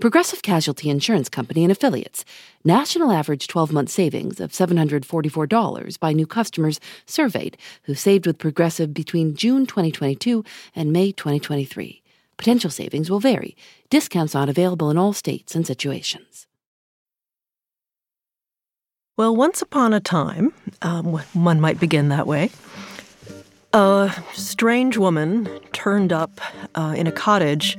Progressive Casualty Insurance Company and Affiliates. National average 12 month savings of $744 by new customers surveyed who saved with Progressive between June 2022 and May 2023. Potential savings will vary. Discounts not available in all states and situations. Well, once upon a time, um, one might begin that way, a strange woman turned up uh, in a cottage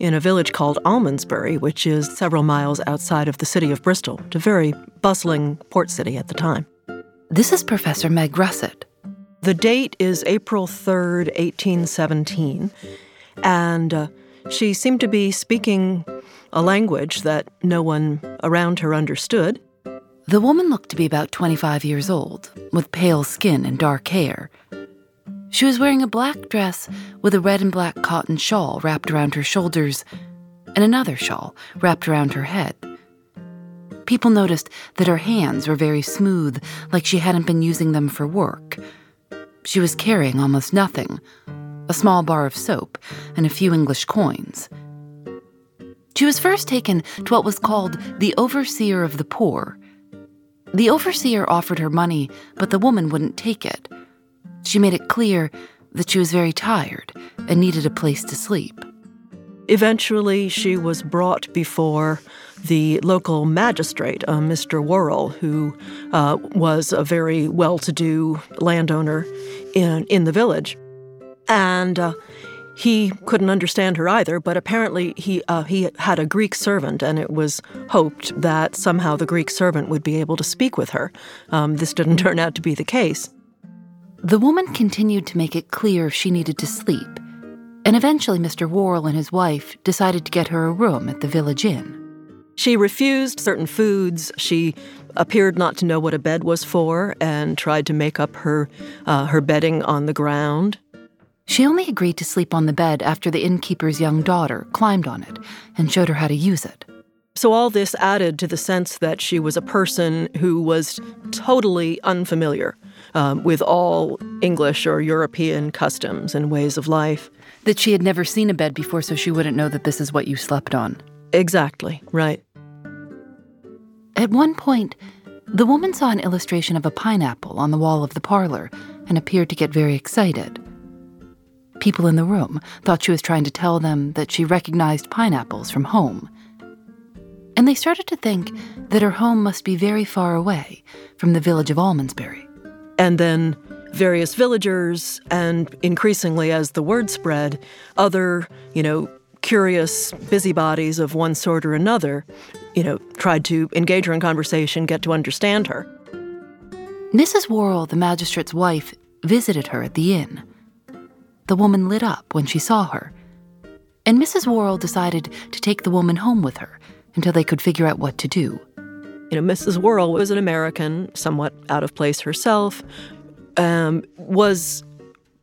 in a village called Almondsbury, which is several miles outside of the city of Bristol, a very bustling port city at the time. This is Professor Meg Russett. The date is April 3rd, 1817, and uh, she seemed to be speaking a language that no one around her understood. The woman looked to be about 25 years old, with pale skin and dark hair. She was wearing a black dress with a red and black cotton shawl wrapped around her shoulders and another shawl wrapped around her head. People noticed that her hands were very smooth, like she hadn't been using them for work. She was carrying almost nothing a small bar of soap and a few English coins. She was first taken to what was called the overseer of the poor. The overseer offered her money, but the woman wouldn't take it. She made it clear that she was very tired and needed a place to sleep. Eventually, she was brought before the local magistrate, uh, Mr. Worrall, who uh, was a very well to do landowner in, in the village. And uh, he couldn't understand her either, but apparently he, uh, he had a Greek servant, and it was hoped that somehow the Greek servant would be able to speak with her. Um, this didn't turn out to be the case. The woman continued to make it clear she needed to sleep, and eventually Mr. Worrall and his wife decided to get her a room at the village inn. She refused certain foods. She appeared not to know what a bed was for and tried to make up her, uh, her bedding on the ground. She only agreed to sleep on the bed after the innkeeper's young daughter climbed on it and showed her how to use it. So, all this added to the sense that she was a person who was totally unfamiliar um, with all English or European customs and ways of life. That she had never seen a bed before, so she wouldn't know that this is what you slept on. Exactly, right. At one point, the woman saw an illustration of a pineapple on the wall of the parlor and appeared to get very excited. People in the room thought she was trying to tell them that she recognized pineapples from home. And they started to think that her home must be very far away from the village of Almondsbury. And then various villagers, and increasingly as the word spread, other, you know, curious busybodies of one sort or another, you know, tried to engage her in conversation, get to understand her. Mrs. Worrall, the magistrate's wife, visited her at the inn. The woman lit up when she saw her, and Mrs. Worrall decided to take the woman home with her until they could figure out what to do. You know, Mrs. Worrall was an American, somewhat out of place herself, um, was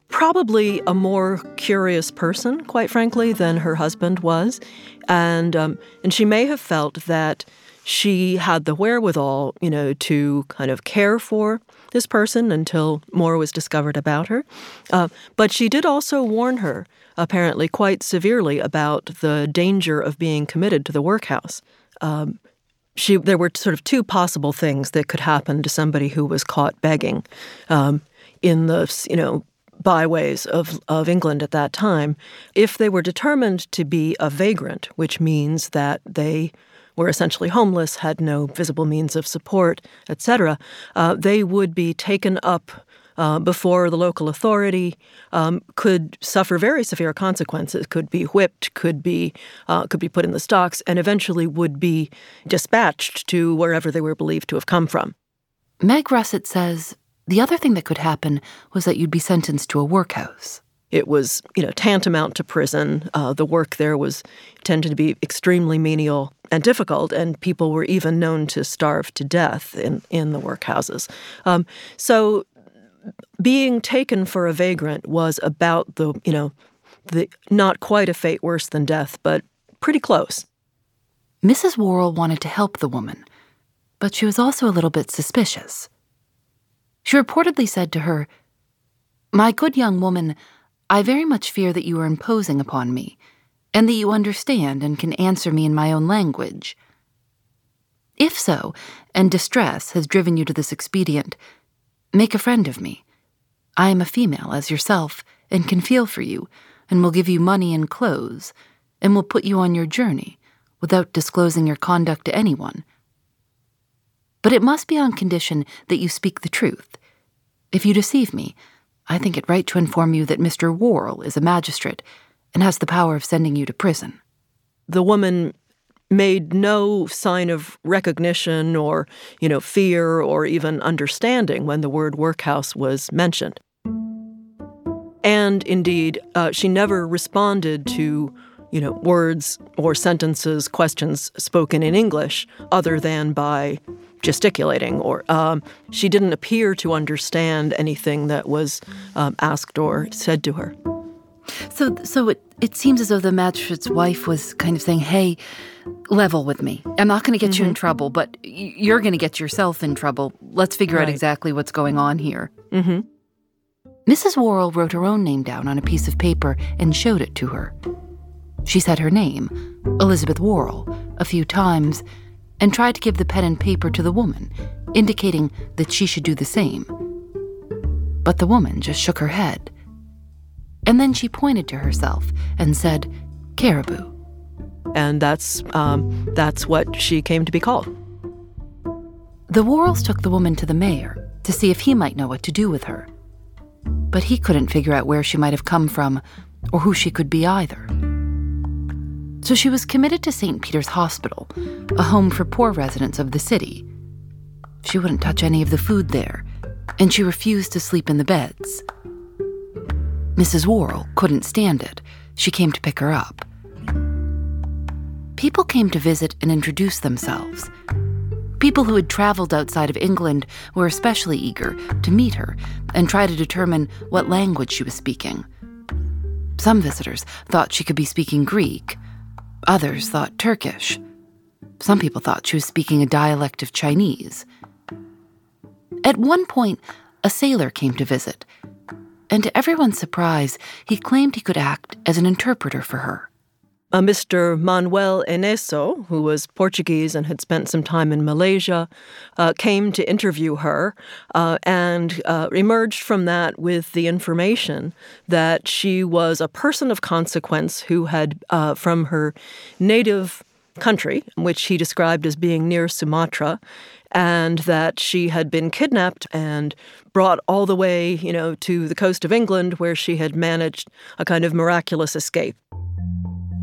probably a more curious person, quite frankly, than her husband was, and um, and she may have felt that she had the wherewithal, you know, to kind of care for this person until more was discovered about her. Uh, but she did also warn her, apparently quite severely, about the danger of being committed to the workhouse. Um, she there were sort of two possible things that could happen to somebody who was caught begging um, in the you know byways of, of England at that time, if they were determined to be a vagrant, which means that they were essentially homeless, had no visible means of support, etc., uh, they would be taken up uh, before the local authority um, could suffer very severe consequences. Could be whipped, could be uh, could be put in the stocks, and eventually would be dispatched to wherever they were believed to have come from. Meg Russett says the other thing that could happen was that you'd be sentenced to a workhouse. It was, you know, tantamount to prison. Uh, the work there was tended to be extremely menial and difficult, and people were even known to starve to death in, in the workhouses. Um, so being taken for a vagrant was about the, you know, the not quite a fate worse than death, but pretty close. Mrs. Worrall wanted to help the woman, but she was also a little bit suspicious. She reportedly said to her, My good young woman, I very much fear that you are imposing upon me, and that you understand and can answer me in my own language. If so, and distress has driven you to this expedient, Make a friend of me. I am a female as yourself, and can feel for you, and will give you money and clothes, and will put you on your journey without disclosing your conduct to anyone. But it must be on condition that you speak the truth. If you deceive me, I think it right to inform you that Mr. Worrall is a magistrate and has the power of sending you to prison. The woman made no sign of recognition or, you know, fear or even understanding when the word workhouse was mentioned. And indeed, uh, she never responded to, you know, words or sentences, questions spoken in English other than by gesticulating or um, she didn't appear to understand anything that was um, asked or said to her. So, so it, it seems as though the magistrate's wife was kind of saying, hey, level with me. I'm not going to get mm-hmm. you in mm-hmm. trouble, but you're going to get yourself in trouble. Let's figure right. out exactly what's going on here. Mm-hmm. Mrs. Worrall wrote her own name down on a piece of paper and showed it to her. She said her name, Elizabeth Worrall, a few times and tried to give the pen and paper to the woman, indicating that she should do the same. But the woman just shook her head. And then she pointed to herself and said, Caraboo. And that's, um, that's what she came to be called. The Worralls took the woman to the mayor to see if he might know what to do with her. But he couldn't figure out where she might have come from or who she could be either. So she was committed to St. Peter's Hospital, a home for poor residents of the city. She wouldn't touch any of the food there, and she refused to sleep in the beds. Mrs. Worrall couldn't stand it. She came to pick her up. People came to visit and introduce themselves. People who had traveled outside of England were especially eager to meet her and try to determine what language she was speaking. Some visitors thought she could be speaking Greek, Others thought Turkish. Some people thought she was speaking a dialect of Chinese. At one point, a sailor came to visit, and to everyone's surprise, he claimed he could act as an interpreter for her. A Mr. Manuel Eynesso, who was Portuguese and had spent some time in Malaysia, uh, came to interview her uh, and uh, emerged from that with the information that she was a person of consequence who had, uh, from her native country, which he described as being near Sumatra, and that she had been kidnapped and brought all the way, you know, to the coast of England where she had managed a kind of miraculous escape.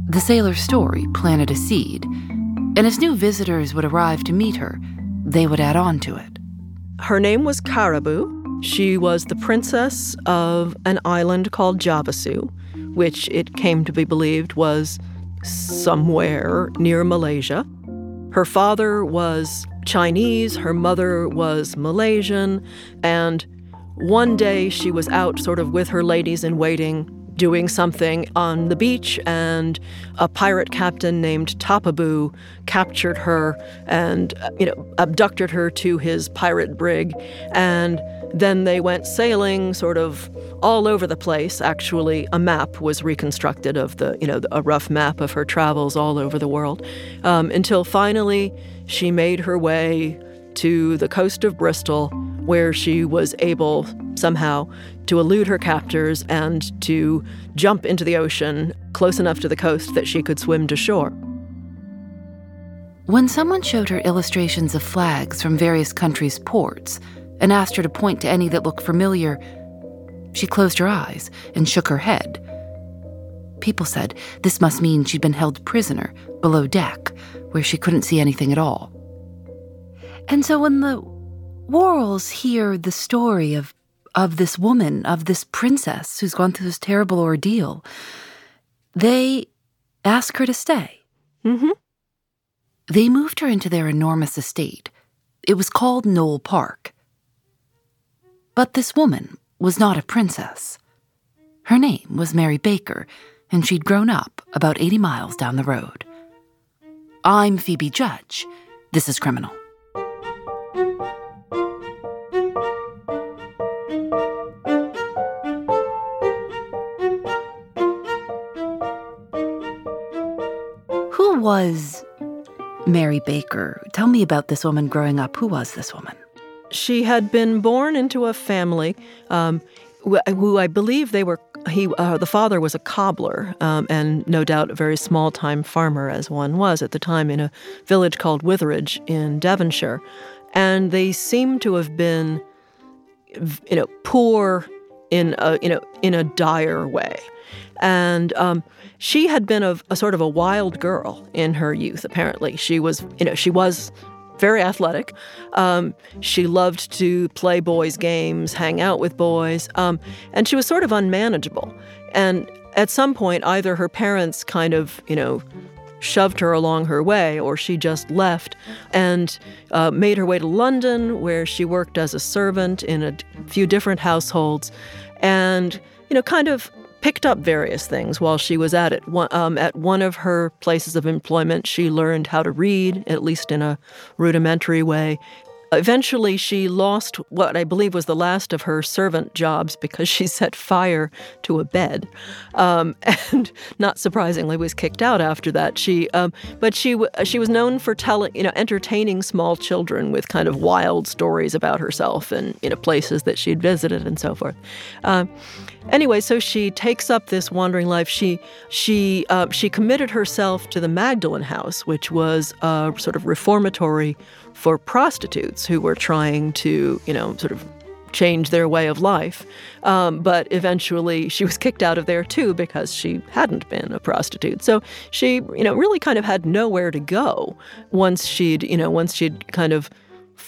The sailor's story planted a seed, and as new visitors would arrive to meet her, they would add on to it. Her name was Caraboo. She was the princess of an island called Javasu, which it came to be believed was somewhere near Malaysia. Her father was Chinese, her mother was Malaysian, and one day she was out sort of with her ladies in waiting doing something on the beach, and a pirate captain named Tapaboo captured her and, uh, you know, abducted her to his pirate brig. And then they went sailing sort of all over the place. Actually, a map was reconstructed of the, you know, a rough map of her travels all over the world um, until finally she made her way to the coast of Bristol, where she was able somehow to elude her captors and to jump into the ocean close enough to the coast that she could swim to shore. When someone showed her illustrations of flags from various countries' ports and asked her to point to any that looked familiar, she closed her eyes and shook her head. People said this must mean she'd been held prisoner below deck, where she couldn't see anything at all. And so when the Worralls hear the story of, of this woman, of this princess who's gone through this terrible ordeal, they ask her to stay. Mm-hmm. They moved her into their enormous estate. It was called Knole Park. But this woman was not a princess. Her name was Mary Baker, and she'd grown up about 80 miles down the road. I'm Phoebe Judge. This is Criminal. Who was Mary Baker? Tell me about this woman growing up. Who was this woman? She had been born into a family um, who I believe they were. He, uh, the father was a cobbler, um, and no doubt a very small-time farmer, as one was at the time, in a village called Witheridge in Devonshire, and they seem to have been, you know, poor in a you know in a dire way, and um, she had been a, a sort of a wild girl in her youth. Apparently, she was you know she was very athletic. Um, she loved to play boys' games, hang out with boys, um, and she was sort of unmanageable. And at some point, either her parents kind of, you know, shoved her along her way, or she just left and uh, made her way to London, where she worked as a servant in a few different households, and you know, kind of picked up various things while she was at it. One, um, at one of her places of employment, she learned how to read, at least in a rudimentary way. Eventually, she lost what I believe was the last of her servant jobs because she set fire to a bed, um, and not surprisingly, was kicked out after that. She, um, but she she was known for telling, you know, entertaining small children with kind of wild stories about herself and you know places that she'd visited and so forth. Uh, Anyway, so she takes up this wandering life. She she uh, she committed herself to the Magdalen House, which was a sort of reformatory for prostitutes who were trying to, you know, sort of change their way of life. Um, but eventually, she was kicked out of there too because she hadn't been a prostitute. So she, you know, really kind of had nowhere to go once she'd, you know, once she'd kind of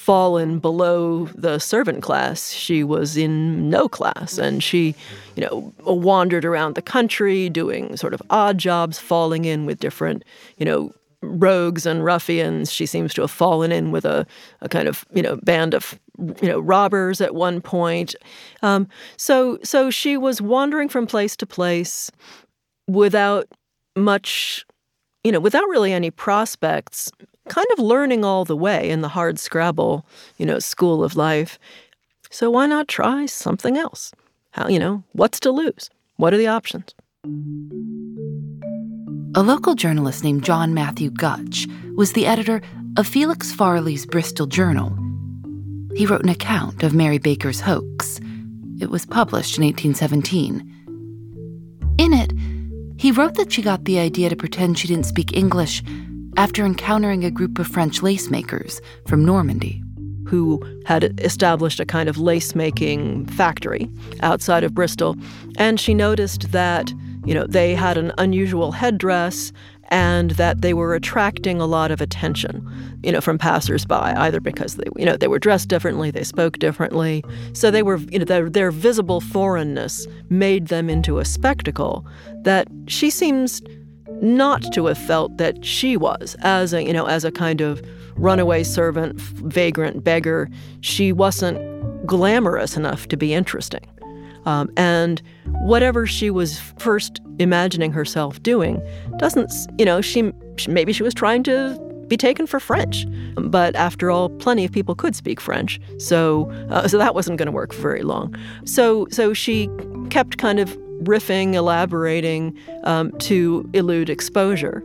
fallen below the servant class. She was in no class, and she, you know, wandered around the country doing sort of odd jobs, falling in with different, you know, rogues and ruffians. She seems to have fallen in with a, a kind of, you know, band of, you know, robbers at one point. Um, so, so she was wandering from place to place without much, you know, without really any prospects kind of learning all the way in the hard scrabble, you know, school of life. So why not try something else? How, you know, what's to lose? What are the options? A local journalist named John Matthew Gutch was the editor of Felix Farley's Bristol Journal. He wrote an account of Mary Baker's hoax. It was published in 1817. In it, he wrote that she got the idea to pretend she didn't speak English after encountering a group of French lace makers from Normandy. Who had established a kind of lace making factory outside of Bristol. And she noticed that, you know, they had an unusual headdress and that they were attracting a lot of attention, you know, from passersby, either because they, you know, they were dressed differently, they spoke differently, so they were, you know, their, their visible foreignness made them into a spectacle that she seems not to have felt that she was as a you know as a kind of runaway servant vagrant beggar she wasn't glamorous enough to be interesting um, and whatever she was first imagining herself doing doesn't you know she maybe she was trying to be taken for French. But after all, plenty of people could speak French, so uh, so that wasn't going to work for very long. So so she kept kind of riffing, elaborating um, to elude exposure.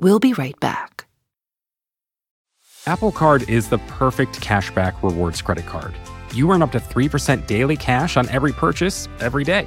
We'll be right back. Apple Card is the perfect cashback rewards credit card. you earn up to 3% daily cash on every purchase every day.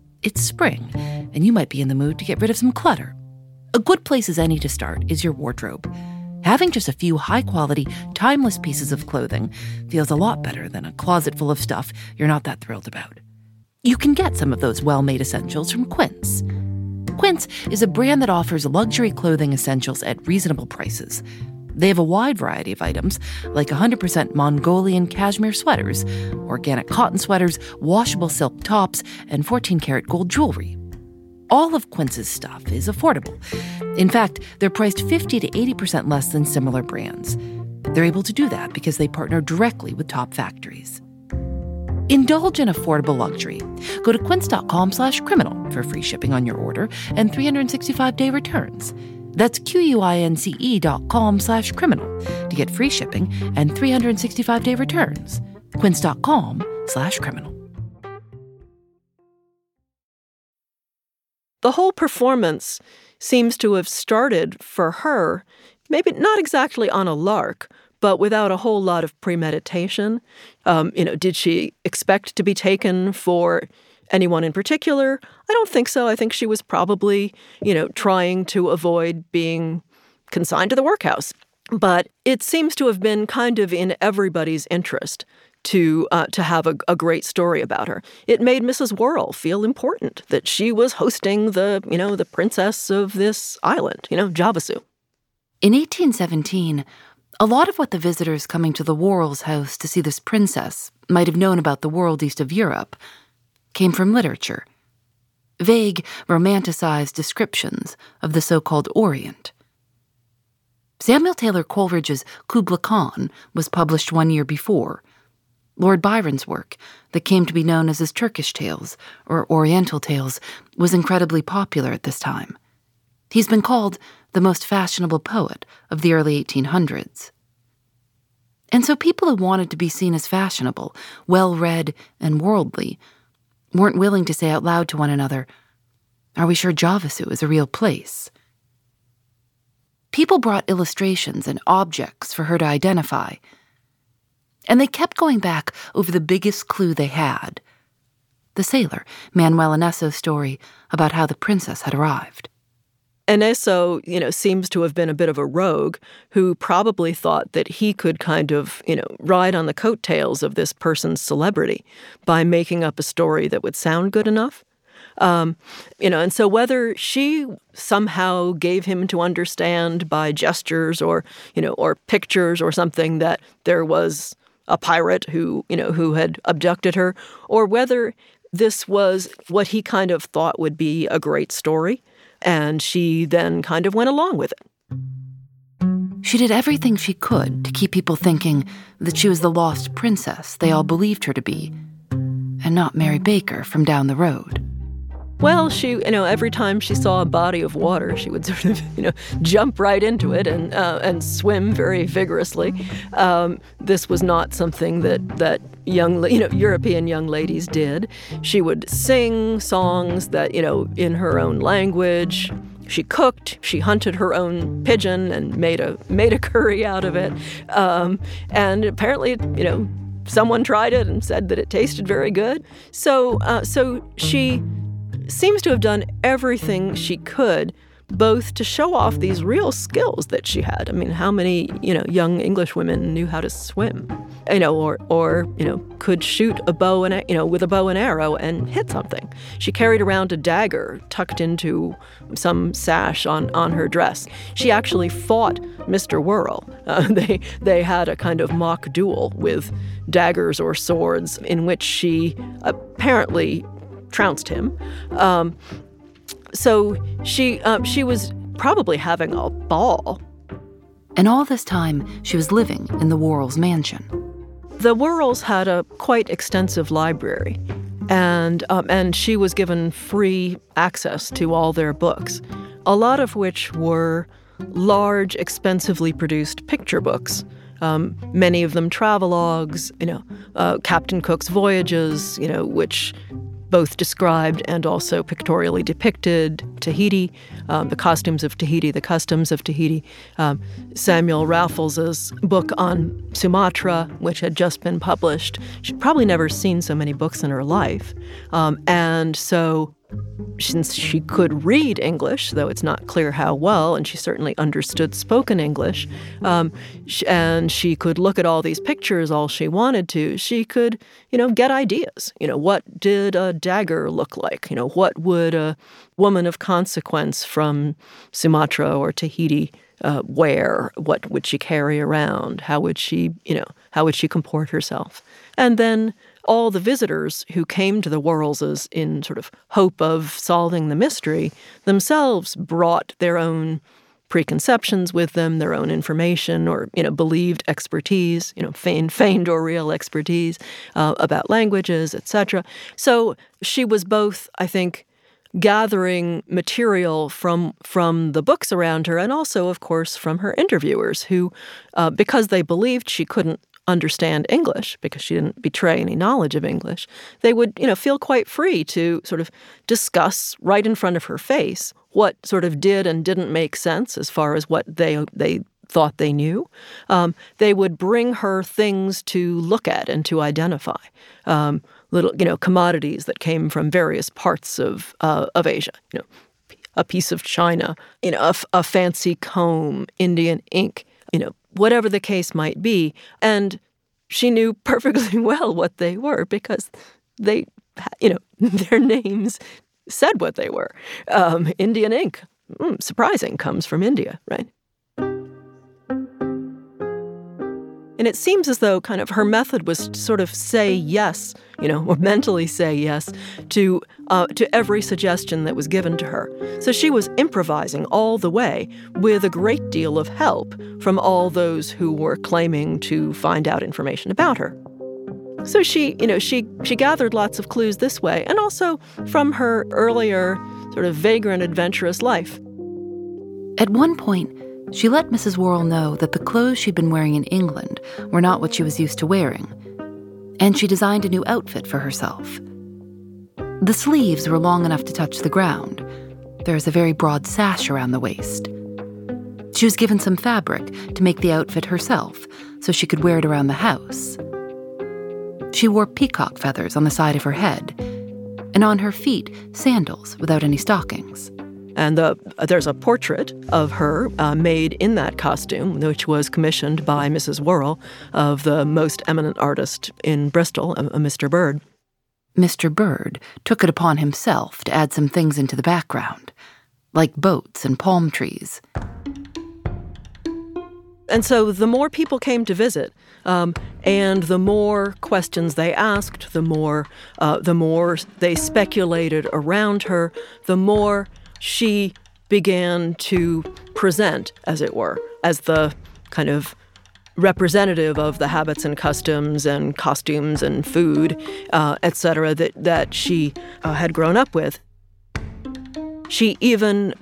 It's spring, and you might be in the mood to get rid of some clutter. A good place as any to start is your wardrobe. Having just a few high quality, timeless pieces of clothing feels a lot better than a closet full of stuff you're not that thrilled about. You can get some of those well made essentials from Quince. Quince is a brand that offers luxury clothing essentials at reasonable prices. They have a wide variety of items, like 100% Mongolian cashmere sweaters, organic cotton sweaters, washable silk tops, and 14 karat gold jewelry. All of Quince's stuff is affordable. In fact, they're priced 50 to 80% less than similar brands. They're able to do that because they partner directly with top factories. Indulge in affordable luxury. Go to quince.com slash criminal for free shipping on your order and 365-day returns. That's Q-U-I-N-C-E dot com slash criminal to get free shipping and 365-day returns. quince.com slash criminal. The whole performance seems to have started for her, maybe not exactly on a lark, but without a whole lot of premeditation. Um, you know, did she expect to be taken for anyone in particular? I don't think so. I think she was probably, you know, trying to avoid being consigned to the workhouse. But it seems to have been kind of in everybody's interest to uh, to have a, a, great story about her. It made Mrs. Worrall feel important that she was hosting the you know the princess of this island, you know Javasu. In 1817, a lot of what the visitors coming to the Worralls' house to see this princess might have known about the world east of Europe came from literature. Vague, romanticized descriptions of the so called Orient. Samuel Taylor Coleridge's Kubla Khan was published one year before. Lord Byron's work, that came to be known as his Turkish Tales or Oriental Tales, was incredibly popular at this time. He's been called the most fashionable poet of the early 1800s. And so people who wanted to be seen as fashionable, well read, and worldly weren't willing to say out loud to one another, Are we sure Javasu is a real place? People brought illustrations and objects for her to identify, and they kept going back over the biggest clue they had the sailor, Manuel Eynesso's story about how the princess had arrived. Eynesso, you know, seems to have been a bit of a rogue who probably thought that he could kind of, you know, ride on the coattails of this person's celebrity by making up a story that would sound good enough. Um, you know, and so whether she somehow gave him to understand by gestures or, you know, or pictures or something that there was a pirate who, you know, who had abducted her, or whether this was what he kind of thought would be a great story and she then kind of went along with it. She did everything she could to keep people thinking that she was the lost princess they all believed her to be, and not Mary Baker from down the road. Well, she, you know, every time she saw a body of water, she would sort of, you know, jump right into it and uh, and swim very vigorously. Um, this was not something that that young, you know, European young ladies did. She would sing songs that, you know, in her own language. She cooked. She hunted her own pigeon and made a made a curry out of it. Um, and apparently, you know, someone tried it and said that it tasted very good. So, uh, so she seems to have done everything she could both to show off these real skills that she had. I mean, how many, you know, young English women knew how to swim? You know, or or, you know, could shoot a bow and you know, with a bow and arrow and hit something. She carried around a dagger tucked into some sash on on her dress. She actually fought Mr. Worrall. Uh, they they had a kind of mock duel with daggers or swords in which she apparently trounced him. Um, so she uh, she was probably having a ball. And all this time, she was living in the Worralls mansion. The Worralls had a quite extensive library, and um, and she was given free access to all their books, a lot of which were large, expensively produced picture books. Um, many of them travelogues, you know, uh, Captain Cook's voyages, you know, which both described and also pictorially depicted Tahiti, um, the costumes of Tahiti, the customs of Tahiti. Um, Samuel Raffles's book on Sumatra, which had just been published. She'd probably never seen so many books in her life. Um, and so since she could read English, though it's not clear how well, and she certainly understood spoken English, um, and she could look at all these pictures all she wanted to, she could, you know, get ideas. You know, what did a dagger look like? You know, what would a woman of consequence from Sumatra or Tahiti uh, wear? What would she carry around? How would she, you know, how would she comport herself? And then all the visitors who came to the Worrallses in sort of hope of solving the mystery themselves brought their own preconceptions with them, their own information or you know believed expertise, you know feigned, feigned or real expertise uh, about languages, etc. So she was both, I think, gathering material from from the books around her, and also, of course, from her interviewers, who, uh, because they believed she couldn't understand English because she didn't betray any knowledge of English, they would, you know, feel quite free to sort of discuss right in front of her face what sort of did and didn't make sense as far as what they they thought they knew. Um, they would bring her things to look at and to identify. Um, little, you know, commodities that came from various parts of uh, of Asia. You know, a piece of china, you know, a, a fancy comb, Indian ink, you know, whatever the case might be. And she knew perfectly well what they were because they, you know, their names said what they were. Um, Indian ink, mm, surprising, comes from India, right? And it seems as though kind of her method was to sort of say yes, you know, or mentally say yes to uh, to every suggestion that was given to her. So she was improvising all the way with a great deal of help from all those who were claiming to find out information about her. So she, you know, she she gathered lots of clues this way, and also from her earlier sort of vagrant, adventurous life. At one point, she let Mrs. Worrall know that the clothes she'd been wearing in England were not what she was used to wearing, and she designed a new outfit for herself. The sleeves were long enough to touch the ground. There is a very broad sash around the waist. She was given some fabric to make the outfit herself so she could wear it around the house. She wore peacock feathers on the side of her head, and on her feet, sandals without any stockings. And the, there's a portrait of her uh, made in that costume, which was commissioned by Mrs. Worrall of the most eminent artist in Bristol, a, a Mr. Bird. Mr. Bird took it upon himself to add some things into the background, like boats and palm trees. And so the more people came to visit, um, and the more questions they asked, the more uh, the more they speculated around her, the more she began to present, as it were, as the kind of representative of the habits and customs and costumes and food, uh, etc., that, that she uh, had grown up with. She even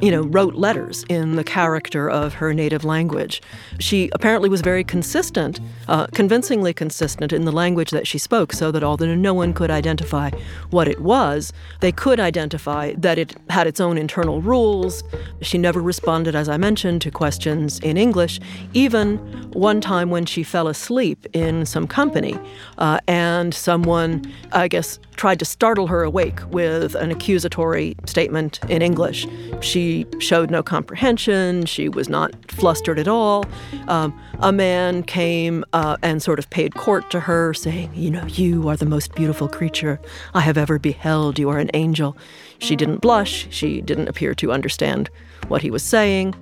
you know, wrote letters in the character of her native language. She apparently was very consistent, uh, convincingly consistent in the language that she spoke, so that although no one could identify what it was, they could identify that it had its own internal rules. She never responded, as I mentioned, to questions in English, even one time when she fell asleep in some company uh, and someone, I guess, tried to startle her awake with an accusatory statement in English. She showed no comprehension. She was not flustered at all. Um, a man came uh, and sort of paid court to her, saying, You know, you are the most beautiful creature I have ever beheld. You are an angel. She didn't blush. She didn't appear to understand what he was saying.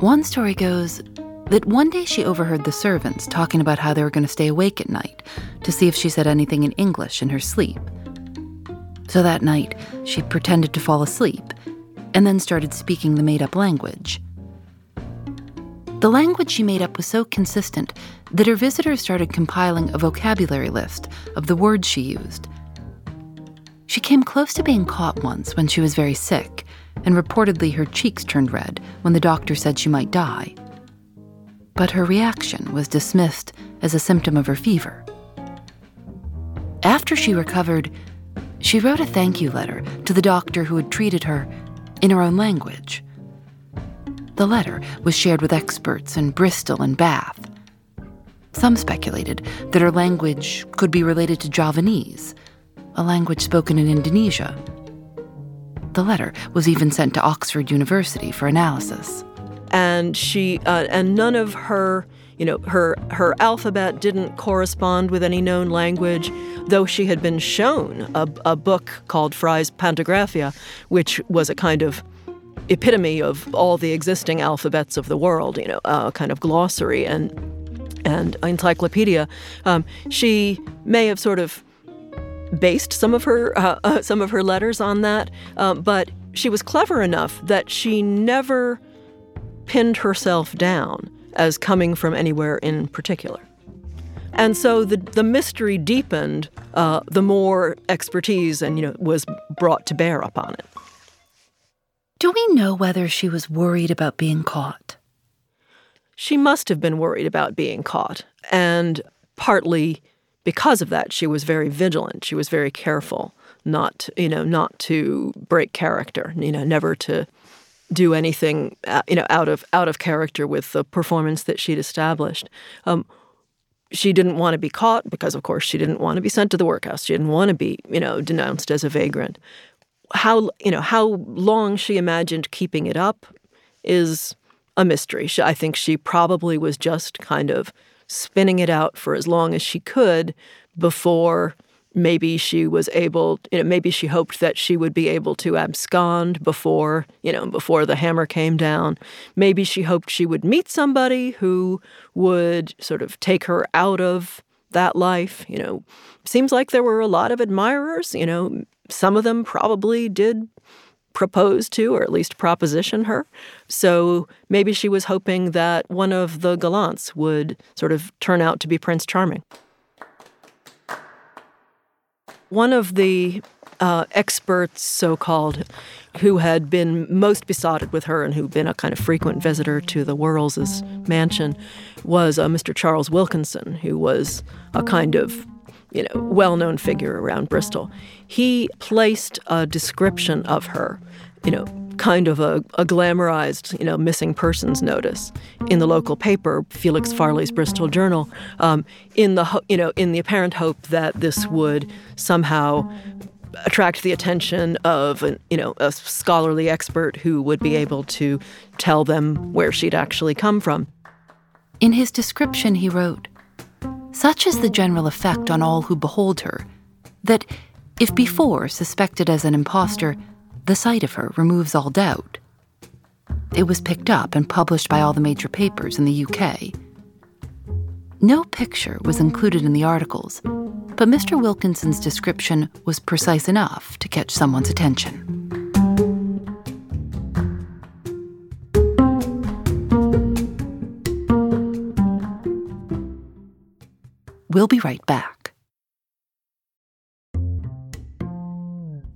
One story goes that one day she overheard the servants talking about how they were going to stay awake at night to see if she said anything in English in her sleep. So that night, she pretended to fall asleep and then started speaking the made up language. The language she made up was so consistent that her visitors started compiling a vocabulary list of the words she used. She came close to being caught once when she was very sick, and reportedly her cheeks turned red when the doctor said she might die. But her reaction was dismissed as a symptom of her fever. After she recovered, she wrote a thank you letter to the doctor who had treated her in her own language. The letter was shared with experts in Bristol and Bath. Some speculated that her language could be related to Javanese, a language spoken in Indonesia. The letter was even sent to Oxford University for analysis. And she uh, and none of her, you know, her her alphabet didn't correspond with any known language, though she had been shown a, a book called Fry's Pantographia, which was a kind of epitome of all the existing alphabets of the world, you know, a kind of glossary and and encyclopedia. Um, she may have sort of based some of her uh, uh, some of her letters on that, um, but she was clever enough that she never pinned herself down as coming from anywhere in particular. And so the the mystery deepened uh, the more expertise and you know was brought to bear upon it. Do we know whether she was worried about being caught? She must have been worried about being caught, and partly because of that, she was very vigilant. She was very careful not, you know, not to break character. You know, never to do anything, uh, you know, out of out of character with the performance that she'd established. Um, she didn't want to be caught because, of course, she didn't want to be sent to the workhouse. She didn't want to be, you know, denounced as a vagrant. How you know how long she imagined keeping it up is a mystery. She, I think she probably was just kind of spinning it out for as long as she could before maybe she was able you know maybe she hoped that she would be able to abscond before you know before the hammer came down maybe she hoped she would meet somebody who would sort of take her out of that life you know seems like there were a lot of admirers you know some of them probably did propose to, or at least proposition her. So maybe she was hoping that one of the gallants would sort of turn out to be Prince Charming. One of the uh, experts, so called, who had been most besotted with her and who'd been a kind of frequent visitor to the Worralls' mansion was uh, Mr. Charles Wilkinson, who was a kind of you know, well-known figure around Bristol. He placed a description of her, you know, kind of a, a glamorized, you know, missing persons notice in the local paper, Felix Farley's Bristol Journal, um, in the you know in the apparent hope that this would somehow attract the attention of an, you know a scholarly expert who would be able to tell them where she'd actually come from. In his description, he wrote. Such is the general effect on all who behold her, that if before suspected as an impostor, the sight of her removes all doubt. It was picked up and published by all the major papers in the UK. No picture was included in the articles, but Mr. Wilkinson's description was precise enough to catch someone's attention. We'll be right back.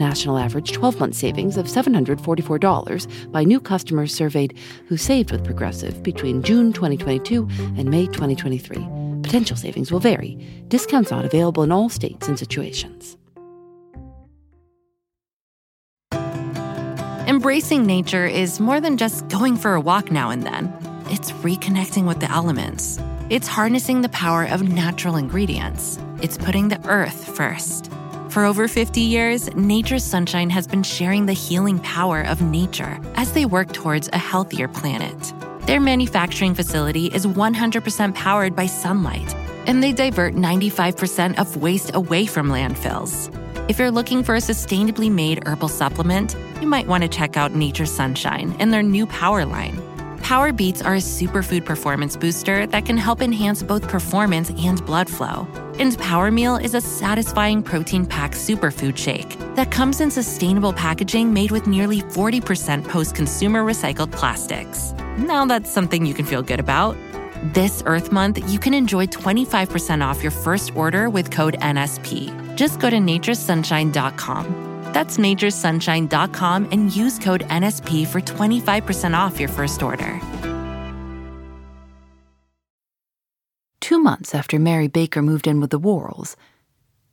national average 12 month savings of $744 by new customers surveyed who saved with Progressive between June 2022 and May 2023. Potential savings will vary. Discounts not available in all states and situations. Embracing nature is more than just going for a walk now and then, it's reconnecting with the elements. It's harnessing the power of natural ingredients. It's putting the earth first. For over 50 years, Nature's Sunshine has been sharing the healing power of nature as they work towards a healthier planet. Their manufacturing facility is 100% powered by sunlight, and they divert 95% of waste away from landfills. If you're looking for a sustainably made herbal supplement, you might want to check out Nature's Sunshine and their new Power line. Power Beets are a superfood performance booster that can help enhance both performance and blood flow. And Power Meal is a satisfying protein packed superfood shake that comes in sustainable packaging made with nearly 40% post consumer recycled plastics. Now that's something you can feel good about. This Earth Month, you can enjoy 25% off your first order with code NSP. Just go to naturesunshine.com that's naturesunshine.com and use code NSP for 25% off your first order. Two months after Mary Baker moved in with the Worralls,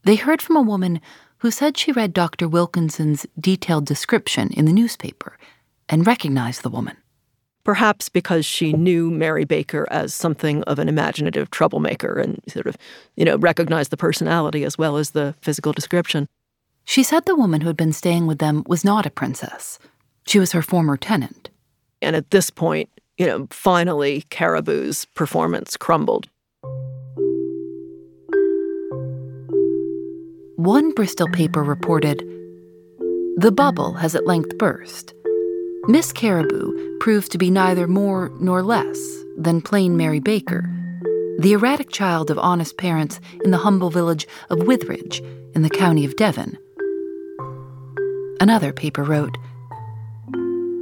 they heard from a woman who said she read Dr. Wilkinson's detailed description in the newspaper and recognized the woman. Perhaps because she knew Mary Baker as something of an imaginative troublemaker and sort of, you know, recognized the personality as well as the physical description. She said the woman who had been staying with them was not a princess. She was her former tenant. And at this point, you know, finally, Caraboo's performance crumbled. One Bristol paper reported The bubble has at length burst. Miss Caraboo proved to be neither more nor less than plain Mary Baker, the erratic child of honest parents in the humble village of Witheridge in the county of Devon Another paper wrote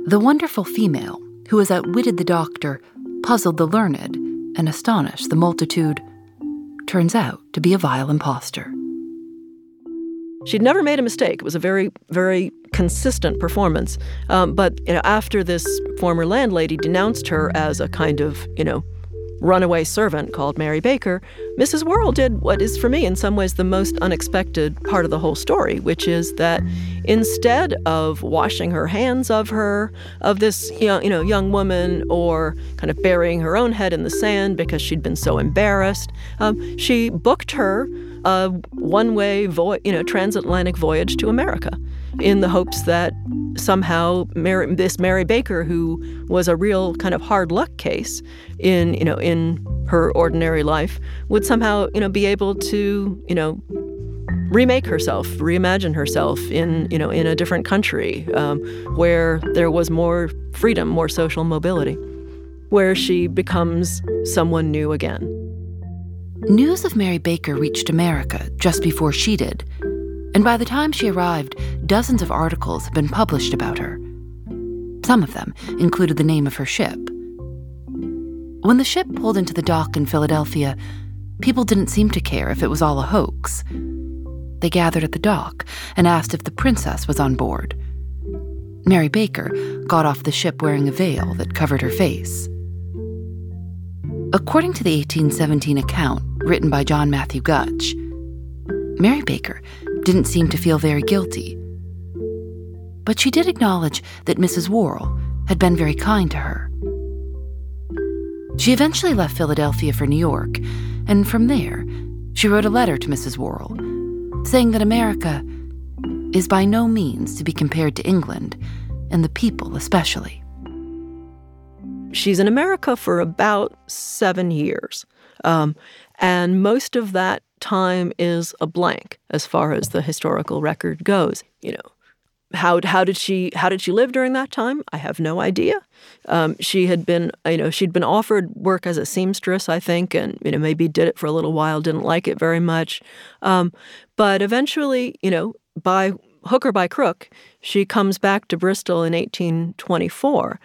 The wonderful female who has outwitted the doctor, puzzled the learned, and astonished the multitude, turns out to be a vile impostor. She'd never made a mistake. It was a very, very consistent performance. Um, but you know, after this former landlady denounced her as a kind of, you know, runaway servant called Mary Baker, Mrs. Worrall did what is, for me, in some ways, the most unexpected part of the whole story, which is that instead of washing her hands of her, of this young, you know, young woman, or kind of burying her own head in the sand because she'd been so embarrassed, um, she booked her a one-way, vo- you know, transatlantic voyage to America in the hopes that somehow Mary, this Mary Baker, who was a real kind of hard luck case in you know in her ordinary life, would somehow you know be able to you know remake herself, reimagine herself in you know in a different country um, where there was more freedom, more social mobility, where she becomes someone new again. News of Mary Baker reached America just before she did, and by the time she arrived, dozens of articles had been published about her. Some of them included the name of her ship. When the ship pulled into the dock in Philadelphia, people didn't seem to care if it was all a hoax. They gathered at the dock and asked if the princess was on board. Mary Baker got off the ship wearing a veil that covered her face. According to the 1817 account written by John Matthew Gutch, Mary Baker didn't seem to feel very guilty. But she did acknowledge that Mrs. Worrall had been very kind to her. She eventually left Philadelphia for New York, and from there, she wrote a letter to Mrs. Worrall saying that America is by no means to be compared to England, and the people especially. She's in America for about seven years. Um, and most of that time is a blank as far as the historical record goes. You know, how how did she how did she live during that time? I have no idea. Um, she had been you know she'd been offered work as a seamstress, I think, and you know maybe did it for a little while, didn't like it very much, um, but eventually you know by hook or by crook, she comes back to Bristol in 1824.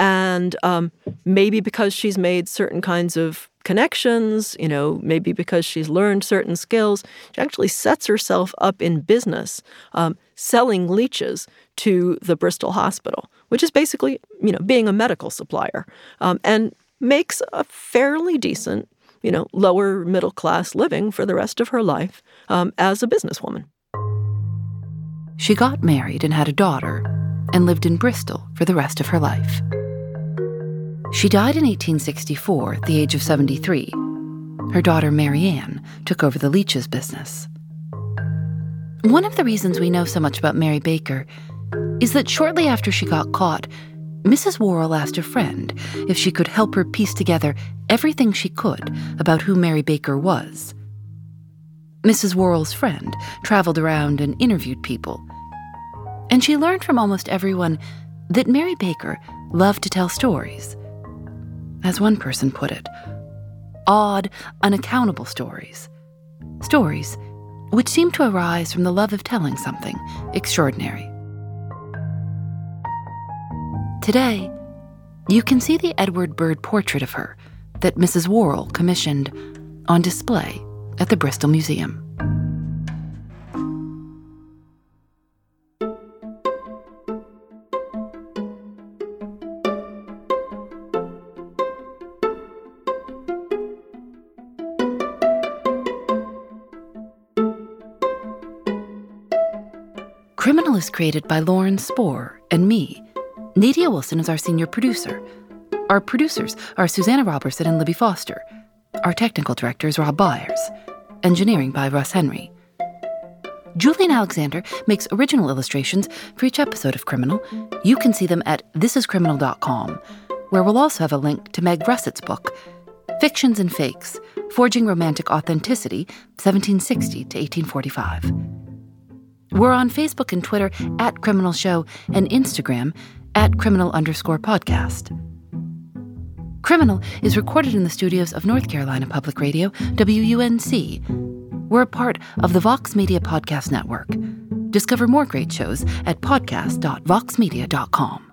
And um, maybe because she's made certain kinds of connections, you know, maybe because she's learned certain skills, she actually sets herself up in business um, selling leeches to the Bristol Hospital, which is basically, you know, being a medical supplier, um, and makes a fairly decent, you know, lower middle class living for the rest of her life um, as a businesswoman. She got married and had a daughter, and lived in Bristol for the rest of her life. She died in 1864 at the age of 73. Her daughter Marianne took over the leeches business. One of the reasons we know so much about Mary Baker is that shortly after she got caught, Mrs. Worrall asked a friend if she could help her piece together everything she could about who Mary Baker was. Mrs. Worrall's friend traveled around and interviewed people. And she learned from almost everyone that Mary Baker loved to tell stories. As one person put it, odd, unaccountable stories. Stories which seem to arise from the love of telling something extraordinary. Today, you can see the Edward Bird portrait of her that Mrs. Worrall commissioned on display at the Bristol Museum. Is created by Lauren Spohr and me. Nadia Wilson is our senior producer. Our producers are Susanna Robertson and Libby Foster. Our technical director is Rob Byers. Engineering by Russ Henry. Julienne Alexander makes original illustrations for each episode of Criminal. You can see them at thisiscriminal.com, where we'll also have a link to Meg Russett's book, Fictions and Fakes Forging Romantic Authenticity, 1760 to 1845. We're on Facebook and Twitter at Criminal Show and Instagram at criminal underscore podcast. Criminal is recorded in the studios of North Carolina Public Radio, WUNC. We're a part of the Vox Media Podcast Network. Discover more great shows at podcast.voxmedia.com.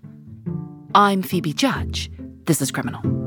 I'm Phoebe Judge. This is Criminal.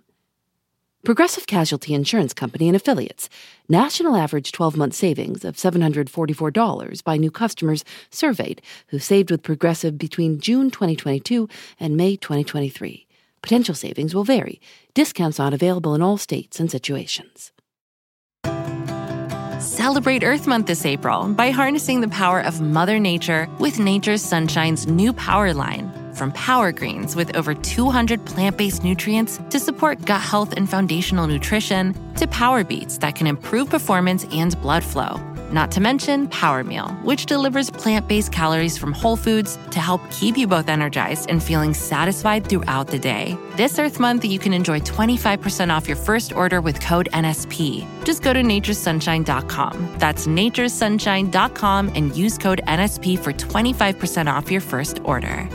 Progressive Casualty Insurance Company and Affiliates. National average 12 month savings of $744 by new customers surveyed who saved with Progressive between June 2022 and May 2023. Potential savings will vary. Discounts not available in all states and situations. Celebrate Earth Month this April by harnessing the power of Mother Nature with Nature's Sunshine's new power line. From Power Greens with over 200 plant based nutrients to support gut health and foundational nutrition, to Power Beets that can improve performance and blood flow. Not to mention Power Meal, which delivers plant based calories from whole foods to help keep you both energized and feeling satisfied throughout the day. This Earth Month, you can enjoy 25% off your first order with code NSP. Just go to naturesunshine.com. That's naturesunshine.com and use code NSP for 25% off your first order.